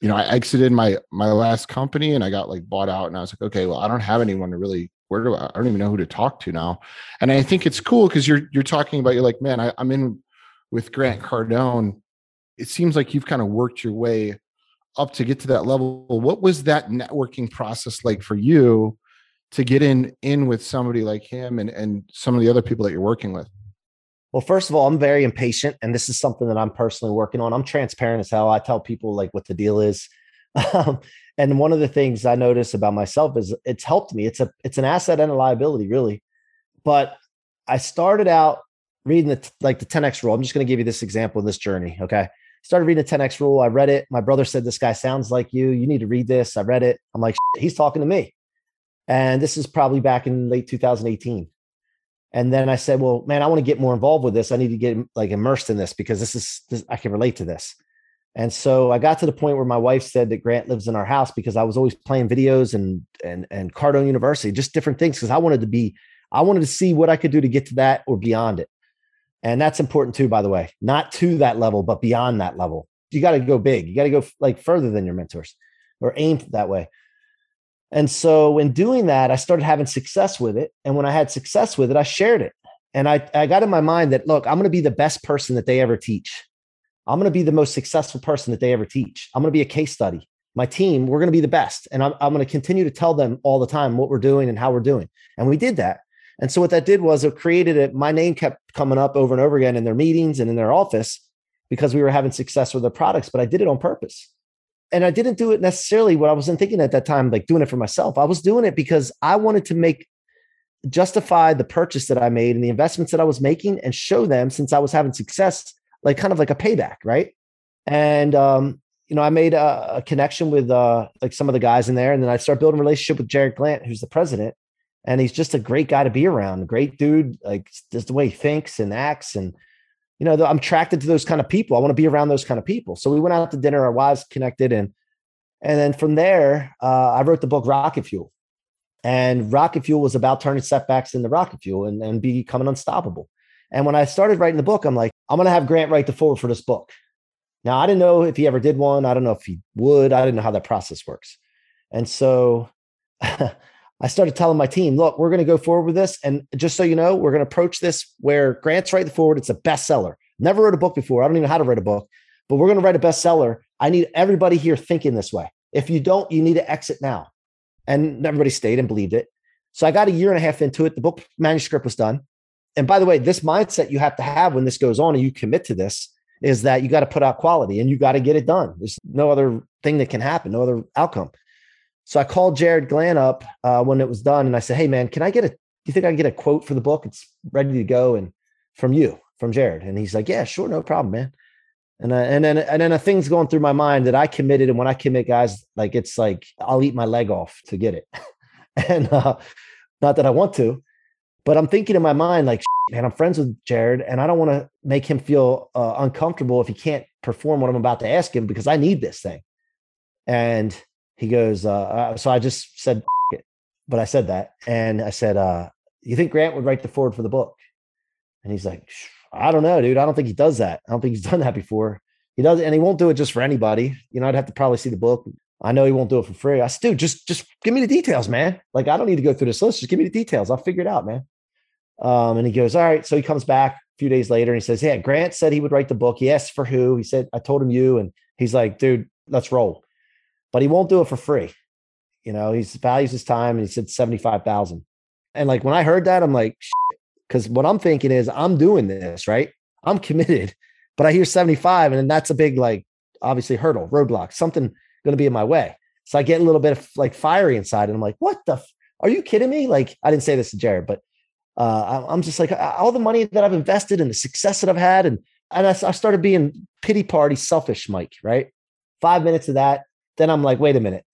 You know, I exited my my last company and I got like bought out and I was like, okay, well, I don't have anyone to really where do I, I don't even know who to talk to now. And I think it's cool because you're you're talking about you're like, man, I, I'm in with Grant Cardone. It seems like you've kind of worked your way up to get to that level. What was that networking process like for you to get in in with somebody like him and and some of the other people that you're working with? Well, first of all, I'm very impatient, and this is something that I'm personally working on. I'm transparent as hell. I tell people like what the deal is. Um, and one of the things I notice about myself is it's helped me. It's a it's an asset and a liability, really. But I started out reading the like the 10x rule. I'm just going to give you this example in this journey. Okay. Started reading the 10x rule. I read it. My brother said, This guy sounds like you. You need to read this. I read it. I'm like, he's talking to me. And this is probably back in late 2018. And then I said, well, man, I want to get more involved with this. I need to get like immersed in this because this is, this, I can relate to this. And so I got to the point where my wife said that Grant lives in our house because I was always playing videos and, and, and Cardone University, just different things. Cause I wanted to be, I wanted to see what I could do to get to that or beyond it. And that's important too, by the way, not to that level, but beyond that level. You got to go big. You got to go like further than your mentors or aim that way. And so in doing that, I started having success with it. And when I had success with it, I shared it. And I, I got in my mind that, look, I'm going to be the best person that they ever teach. I'm going to be the most successful person that they ever teach. I'm going to be a case study. My team, we're going to be the best. And I'm, I'm going to continue to tell them all the time what we're doing and how we're doing. And we did that. And so what that did was it created it. My name kept coming up over and over again in their meetings and in their office because we were having success with their products, but I did it on purpose and I didn't do it necessarily what I wasn't thinking at that time, like doing it for myself. I was doing it because I wanted to make justify the purchase that I made and the investments that I was making and show them since I was having success, like kind of like a payback, right? And um, you know, I made a, a connection with uh, like some of the guys in there, and then I started building a relationship with Jarrod Glandt, who's the president, and he's just a great guy to be around, great dude, like just the way he thinks and acts, and you know, I'm attracted to those kind of people. I want to be around those kind of people. So we went out to dinner. Our wives connected, and and then from there, uh, I wrote the book Rocket Fuel. And Rocket Fuel was about turning setbacks into rocket fuel and, and becoming unstoppable. And when I started writing the book, I'm like, I'm going to have Grant write the forward for this book. Now, I didn't know if he ever did one. I don't know if he would. I didn't know how that process works. And so I started telling my team, look, we're going to go forward with this. And just so you know, we're going to approach this where Grant's write the forward. It's a bestseller. Never wrote a book before. I don't even know how to write a book, but we're going to write a bestseller. I need everybody here thinking this way. If you don't, you need to exit now. And everybody stayed and believed it. So I got a year and a half into it. The book manuscript was done. And by the way, this mindset you have to have when this goes on and you commit to this is that you got to put out quality and you got to get it done. There's no other thing that can happen, no other outcome. So I called Jarrod Glandt up uh, when it was done, and I said, "Hey, man, can I get a? Do you think I can get a quote for the book? It's ready to go, and from you, from Jared." And he's like, "Yeah, sure, no problem, man." And uh, and then and then a thing's going through my mind that I committed, and when I commit, guys, like it's like I'll eat my leg off to get it, and uh, not that I want to, but I'm thinking in my mind like, man, I'm friends with Jared, and I don't want to make him feel uh, uncomfortable if he can't perform what I'm about to ask him because I need this thing, and he goes, uh, uh, so I just said, it. but I said that. And I said, uh, you think Grant would write the forward for the book? And he's like, I don't know, dude. I don't think he does that. I don't think he's done that before. He does, and he won't do it just for anybody. You know, I'd have to probably see the book. I know he won't do it for free. I dude, just just give me the details, man. Like, I don't need to go through this list. Just give me the details. I'll figure it out, man. Um, and he goes, All right. So he comes back a few days later and he says, Yeah, Grant said he would write the book. He asked for who. He said, I told him you. And he's like, dude, let's roll but he won't do it for free. You know, he values his time and he said 75,000. And like when I heard that, I'm like, because what I'm thinking is I'm doing this, right? I'm committed, but I hear 75 and that's a big, like, obviously hurdle, roadblock, something going to be in my way. So I get a little bit of like fiery inside and I'm like, what the, f- are you kidding me? Like, I didn't say this to Jared, but uh, I'm just like all the money that I've invested and the success that I've had. And, and I, I started being pity party selfish, Mike, right? Five minutes of that then I'm like, wait a minute.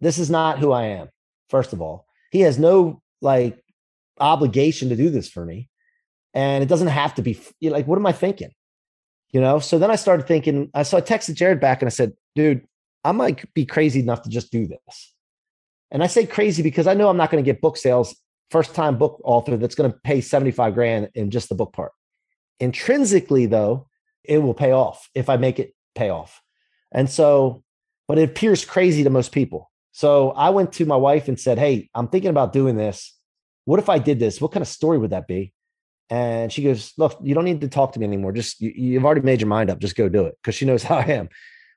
This is not who I am. First of all, he has no like obligation to do this for me. And it doesn't have to be like, what am I thinking? You know? So then I started thinking, I so I texted Jared back and I said, dude, I might be crazy enough to just do this. And I say crazy because I know I'm not going to get book sales, first time book author that's going to pay 75 grand in just the book part. Intrinsically, though, it will pay off if I make it pay off. And so, but it appears crazy to most people. So I went to my wife and said, Hey, I'm thinking about doing this. What if I did this? What kind of story would that be? And she goes, Look, you don't need to talk to me anymore. Just you, have already made your mind up. Just go do it. Cause she knows how I am.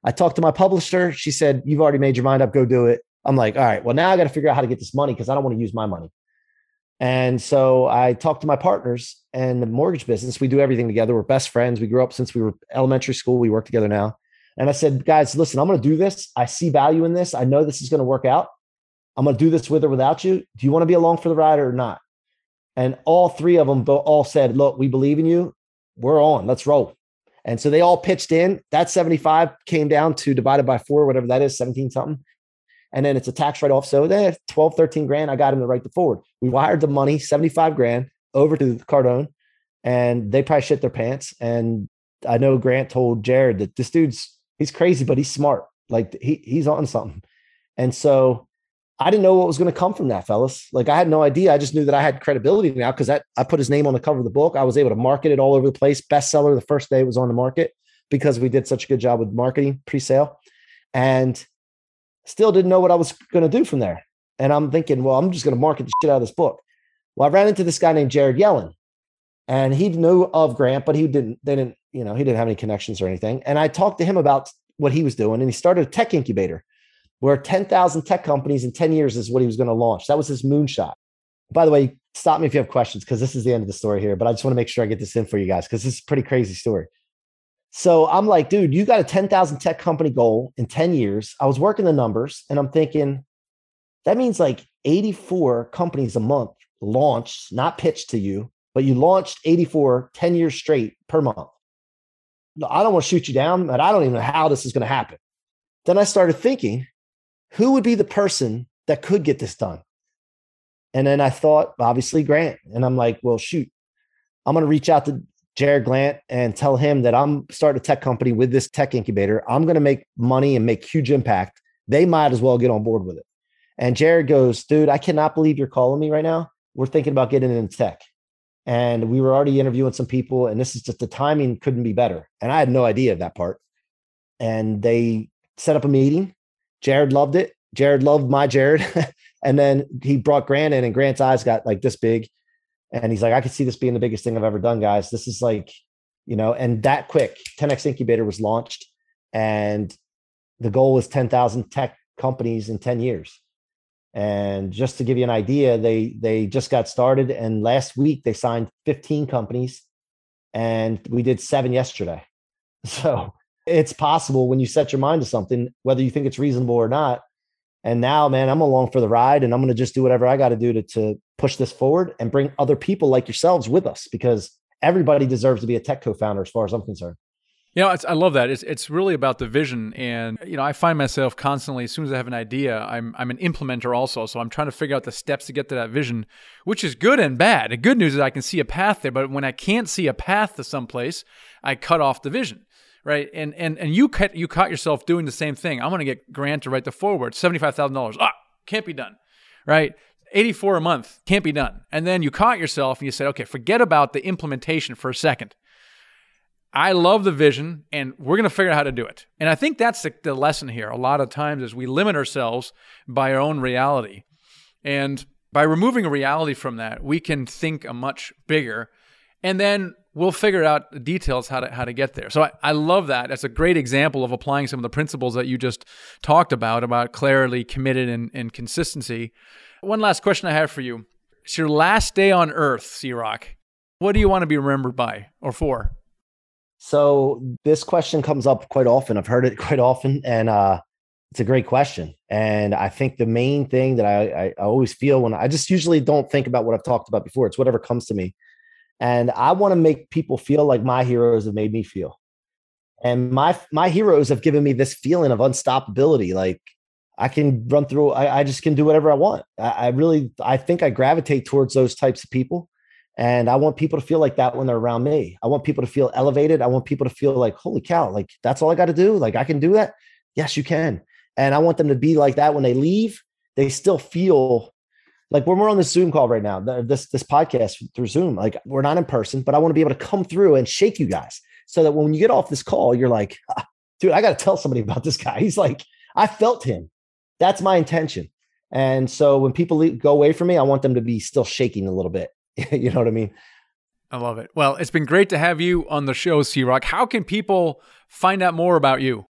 I talked to my publisher. She said, You've already made your mind up. Go do it. I'm like, All right, well, now I got to figure out how to get this money because I don't want to use my money. And so I talked to my partners and the mortgage business. We do everything together. We're best friends. We grew up since we were elementary school. We work together now. And I said, guys, listen, I'm going to do this. I see value in this. I know this is going to work out. I'm going to do this with or without you. Do you want to be along for the ride or not? And all three of them all said, look, we believe in you. We're on. Let's roll. And so they all pitched in. That 75 came down to divided by four, whatever that is, 17 something and then it's a tax write off. So then 12, 13 grand, I got him to write the forward. We wired the money, 75 grand over to Cardone and they probably shit their pants. And I know Grant told Jared that this dude's, he's crazy, but he's smart. Like he, he's on something. And so I didn't know what was going to come from that, fellas. Like I had no idea. I just knew that I had credibility now because that I put his name on the cover of the book. I was able to market it all over the place. Bestseller the first day it was on the market because we did such a good job with marketing pre-sale. And still didn't know what I was going to do from there. And I'm thinking, well, I'm just going to market the shit out of this book. Well, I ran into this guy named Jared Yellen, and he knew of Grant, but he didn't, they didn't, you know, he didn't have any connections or anything. And I talked to him about what he was doing, and he started a tech incubator where 10,000 tech companies in 10 years is what he was going to launch. That was his moonshot. By the way, stop me if you have questions because this is the end of the story here, but I just want to make sure I get this in for you guys because this is a pretty crazy story. So I'm like, dude, you got a 10,000 tech company goal in 10 years. I was working the numbers and I'm thinking that means like 84 companies a month launched, not pitched to you, but you launched 84 10 years straight per month. I don't want to shoot you down, but I don't even know how this is going to happen. Then I started thinking, who would be the person that could get this done? And then I thought, obviously, Grant. And I'm like, well, shoot, I'm going to reach out to Jarrod Glandt and tell him that I'm starting a tech company with this tech incubator. I'm going to make money and make huge impact. They might as well get on board with it. And Jared goes, dude, I cannot believe you're calling me right now. We're thinking about getting into tech. And we were already interviewing some people, and this is just the timing couldn't be better. And I had no idea of that part. And they set up a meeting. Jared loved it. Jared loved my Jared. and then he brought Grant in, and Grant's eyes got like this big. And he's like, I could see this being the biggest thing I've ever done, guys. This is like, you know, and that quick, 10x incubator was launched, and the goal was 10,000 tech companies in 10 years. And just to give you an idea, they they just got started, and last week they signed 15 companies, and we did seven yesterday. So it's possible when you set your mind to something, whether you think it's reasonable or not. And now, man, I'm along for the ride, and I'm going to just do whatever I got to do to to push this forward and bring other people like yourselves with us because everybody deserves to be a tech co-founder as far as I'm concerned. You know, I love that. It's it's really about the vision, and you know, I find myself constantly, as soon as I have an idea, I'm I'm an implementer also. So I'm trying to figure out the steps to get to that vision, which is good and bad. The good news is I can see a path there, but when I can't see a path to someplace, I cut off the vision, right? And and and you cut you caught yourself doing the same thing. I'm going to get Grant to write the forward, seventy five thousand dollars. Ah, can't be done, right? 84 a month can't be done. And then you caught yourself and you said, okay, forget about the implementation for a second. I love the vision and we're going to figure out how to do it. And I think that's the, the lesson here. A lot of times is we limit ourselves by our own reality. And by removing reality from that, we can think a much bigger and then we'll figure out the details how to how to get there. So I, I love that. That's a great example of applying some of the principles that you just talked about, about clarity, committed, and, and consistency one last question I have for you. It's your last day on Earth, C Rock. What do you want to be remembered by or for? So this question comes up quite often. I've heard it quite often, and uh, it's a great question. And I think the main thing that I, I, always feel when I just usually don't think about what I've talked about before. It's whatever comes to me, and I want to make people feel like my heroes have made me feel. And my my heroes have given me this feeling of unstoppability. Like I can run through. I, I just can do whatever I want. I, I, really, I think I gravitate towards those types of people, and I want people to feel like that when they're around me. I want people to feel elevated. I want people to feel like, holy cow, like that's all I got to do. Like I can do that. Yes, you can. And I want them to be like that when they leave. They still feel like when we're on this Zoom call right now, this this podcast through Zoom. Like we're not in person, but I want to be able to come through and shake you guys so that when you get off this call, you're like, ah, dude, I got to tell somebody about this guy. He's like, I felt him. That's my intention. And so when people go away from me, I want them to be still shaking a little bit. you know what I mean? I love it. Well, it's been great to have you on the show, C Rock. How can people find out more about you?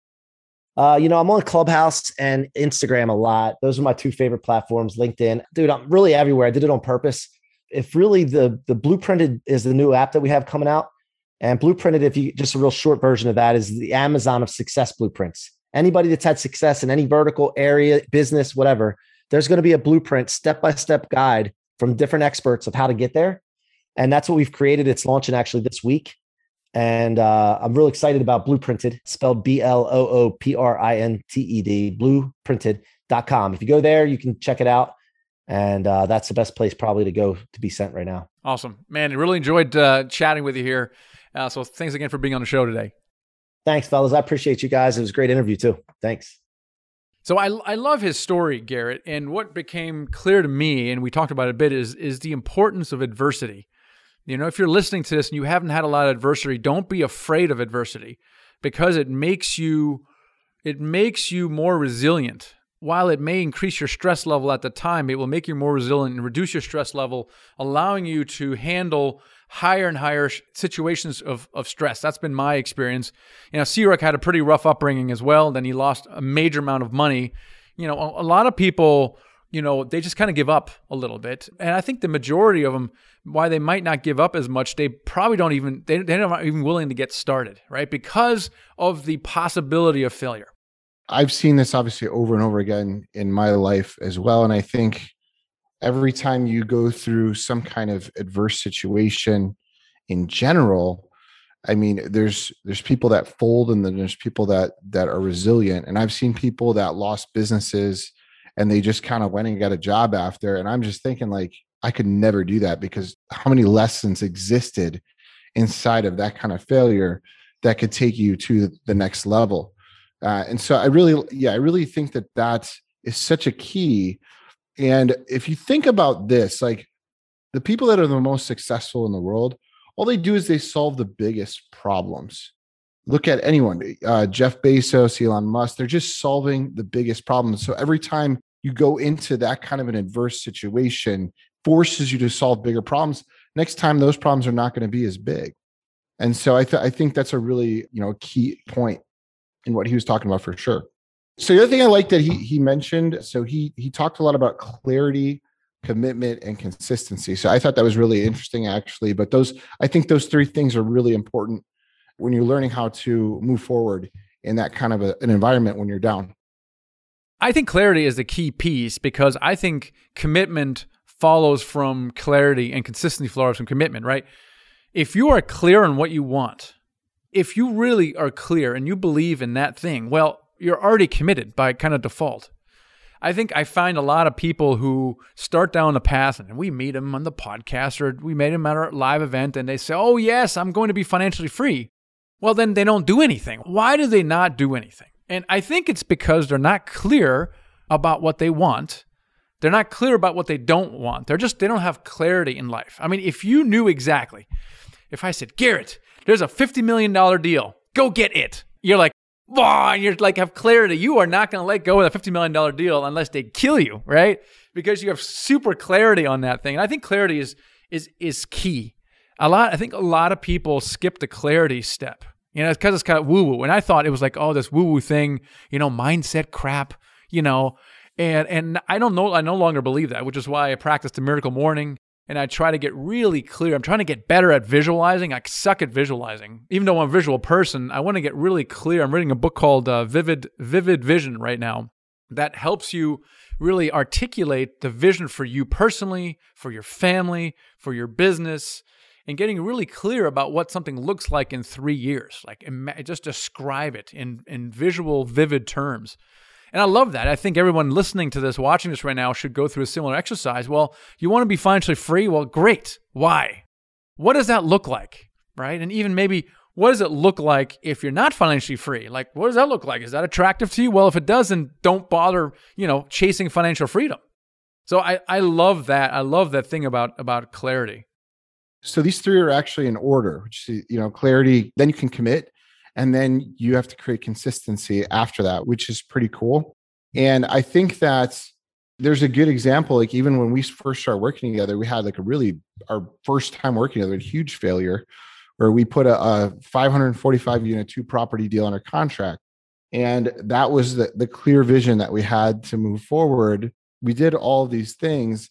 Uh, you know, I'm on Clubhouse and Instagram a lot. Those are my two favorite platforms. LinkedIn, dude, I'm really everywhere. I did it on purpose. If really the the Blueprinted is the new app that we have coming out, and Blueprinted, if you just a real short version of that, is the Amazon of success blueprints. Anybody that's had success in any vertical area, business, whatever, there's going to be a blueprint, step by step guide from different experts of how to get there. And that's what we've created. It's launching actually this week. And uh, I'm really excited about Blueprinted, spelled B L O O P R I N T E D, blueprinted.com. If you go there, you can check it out. And uh, that's the best place probably to go to be sent right now. Awesome. Man, I really enjoyed uh, chatting with you here. Uh, so thanks again for being on the show today. Thanks, fellas. I appreciate you guys. It was a great interview, too. Thanks. So I, I love his story, Garrett. And what became clear to me, and we talked about it a bit, is, is the importance of adversity. You know, if you're listening to this and you haven't had a lot of adversity, don't be afraid of adversity because it makes you it makes you more resilient. While it may increase your stress level at the time, it will make you more resilient and reduce your stress level, allowing you to handle higher and higher situations of, of stress. That's been my experience. You know, C-Rock had a pretty rough upbringing as well. Then he lost a major amount of money. You know, a, a lot of people, you know, they just kind of give up a little bit. And I think the majority of them why they might not give up as much, they probably don't even they, they're not even willing to get started, right? Because of the possibility of failure. I've seen this obviously over and over again in my life as well. And I think every time you go through some kind of adverse situation in general, I mean, there's there's people that fold and then there's people that that are resilient. And I've seen people that lost businesses and they just kind of went and got a job after. And I'm just thinking like, I could never do that because how many lessons existed inside of that kind of failure that could take you to the next level. Uh, and so I really, yeah, I really think that that is such a key. And if you think about this, like the people that are the most successful in the world, all they do is they solve the biggest problems. Look at anyone, uh, Jeff Bezos, Elon Musk, they're just solving the biggest problems. So every time you go into that kind of an adverse situation, forces you to solve bigger problems next time those problems are not going to be as big and so I, th- I think that's a really you know key point in what he was talking about for sure so the other thing i like that he he mentioned so he he talked a lot about clarity commitment and consistency so i thought that was really interesting actually but those i think those three things are really important when you're learning how to move forward in that kind of a, an environment when you're down i think clarity is the key piece because i think commitment follows from clarity and consistency follows from commitment, right? If you are clear on what you want, if you really are clear and you believe in that thing, well, you're already committed by kind of default. I think I find a lot of people who start down the path and we meet them on the podcast or we meet them at our live event and they say, Oh, yes, I'm going to be financially free. Well, then they don't do anything. Why do they not do anything? And I think it's because they're not clear about what they want they're not clear about what they don't want. They're just, they don't have clarity in life. I mean, if you knew exactly, if I said, Garrett, there's a $50 million deal, go get it. You're like, and you're like, have clarity. You are not going to let go of a $50 million deal unless they kill you, right? Because you have super clarity on that thing. And I think clarity is, is, is key. A lot, I think a lot of people skip the clarity step. You know, because it's kind of woo woo. And I thought it was like, oh, this woo woo thing, you know, mindset crap, you know, and and I don't know I no longer believe that, which is why I practice the miracle morning and I try to get really clear. I'm trying to get better at visualizing. I suck at visualizing. Even though I'm a visual person, I want to get really clear. I'm reading a book called uh, Vivid Vivid Vision right now that helps you really articulate the vision for you personally, for your family, for your business, and getting really clear about what something looks like in 3 years. Like just describe it in in visual vivid terms. And I love that. I think everyone listening to this, watching this right now, should go through a similar exercise. Well, you want to be financially free? Well, great. Why? What does that look like? Right? And even maybe what does it look like if you're not financially free? Like, what does that look like? Is that attractive to you? Well, if it doesn't, don't bother, you know, chasing financial freedom. So I, I love that. I love that thing about about clarity. So these three are actually in order, which you know, clarity, then you can commit, and then you have to create consistency after that, which is pretty cool. And I think that there's a good example. Like even when we first started working together, we had like a really our first time working together, a huge failure where we put a, a 545 unit two property deal under contract. And that was the, the clear vision that we had to move forward. We did all these things.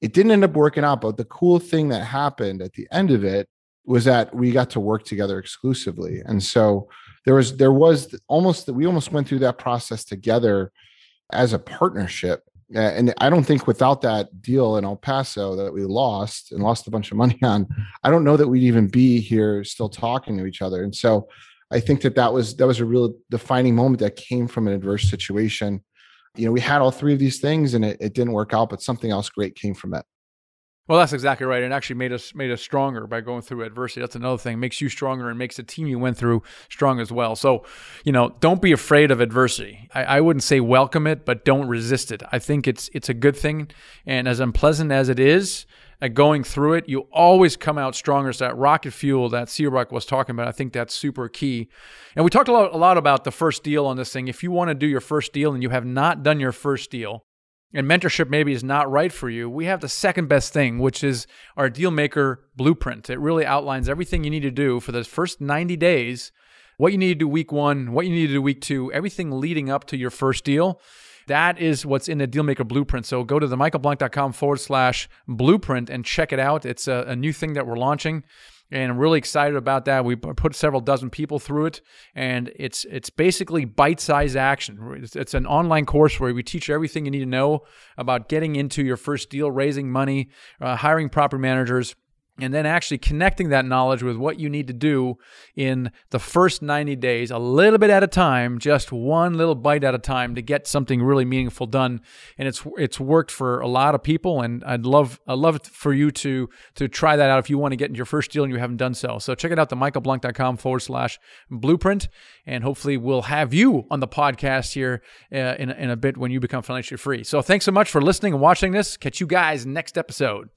It didn't end up working out, but the cool thing that happened at the end of it was that we got to work together exclusively. And so there was there was almost we almost went through that process together as a partnership and I don't think without that deal in El Paso that we lost and lost a bunch of money on, I don't know that we'd even be here still talking to each other. And so I think that that was that was a real defining moment that came from an adverse situation. You know, we had all three of these things and it, it didn't work out, but something else great came from it. Well, that's exactly right. It actually made us made us stronger by going through adversity. That's another thing. Makes you stronger and makes the team you went through strong as well. So, you know, don't be afraid of adversity. I, I wouldn't say welcome it, but don't resist it. I think it's it's a good thing. And as unpleasant as it is, going through it, you always come out stronger. So that rocket fuel that C Rock was talking about, I think that's super key. And we talked a lot, a lot about the first deal on this thing. If you want to do your first deal and you have not done your first deal, and mentorship maybe is not right for you, we have the second best thing, which is our Dealmaker Blueprint. It really outlines everything you need to do for the first 90 days, what you need to do week one, what you need to do week two, everything leading up to your first deal. That is what's in the Dealmaker Blueprint. So go to the michaelblank.com forward slash blueprint and check it out. It's a, a new thing that we're launching and I'm really excited about that. We put several dozen people through it, and it's it's basically bite-sized action. It's, it's, an online course where we teach you everything you need to know about getting into your first deal, raising money, uh, hiring proper managers, and then actually connecting that knowledge with what you need to do in the first 90 days, a little bit at a time, just one little bite at a time to get something really meaningful done. And it's it's worked for a lot of people, and I'd love I'd love for you to to try that out if you want to get into your first deal and you haven't done so. So check it out, the michaelblank.com forward slash blueprint, and hopefully we'll have you on the podcast here uh, in, in a bit when you become financially free. So thanks so much for listening and watching this. Catch you guys next episode.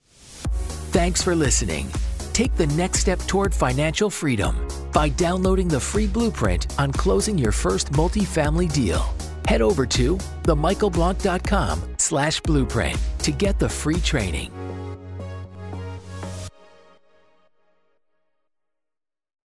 Thanks for listening. Take the next step toward financial freedom by downloading the free blueprint on closing your first multifamily deal. Head over to themichaelblank.com slash blueprint to get the free training.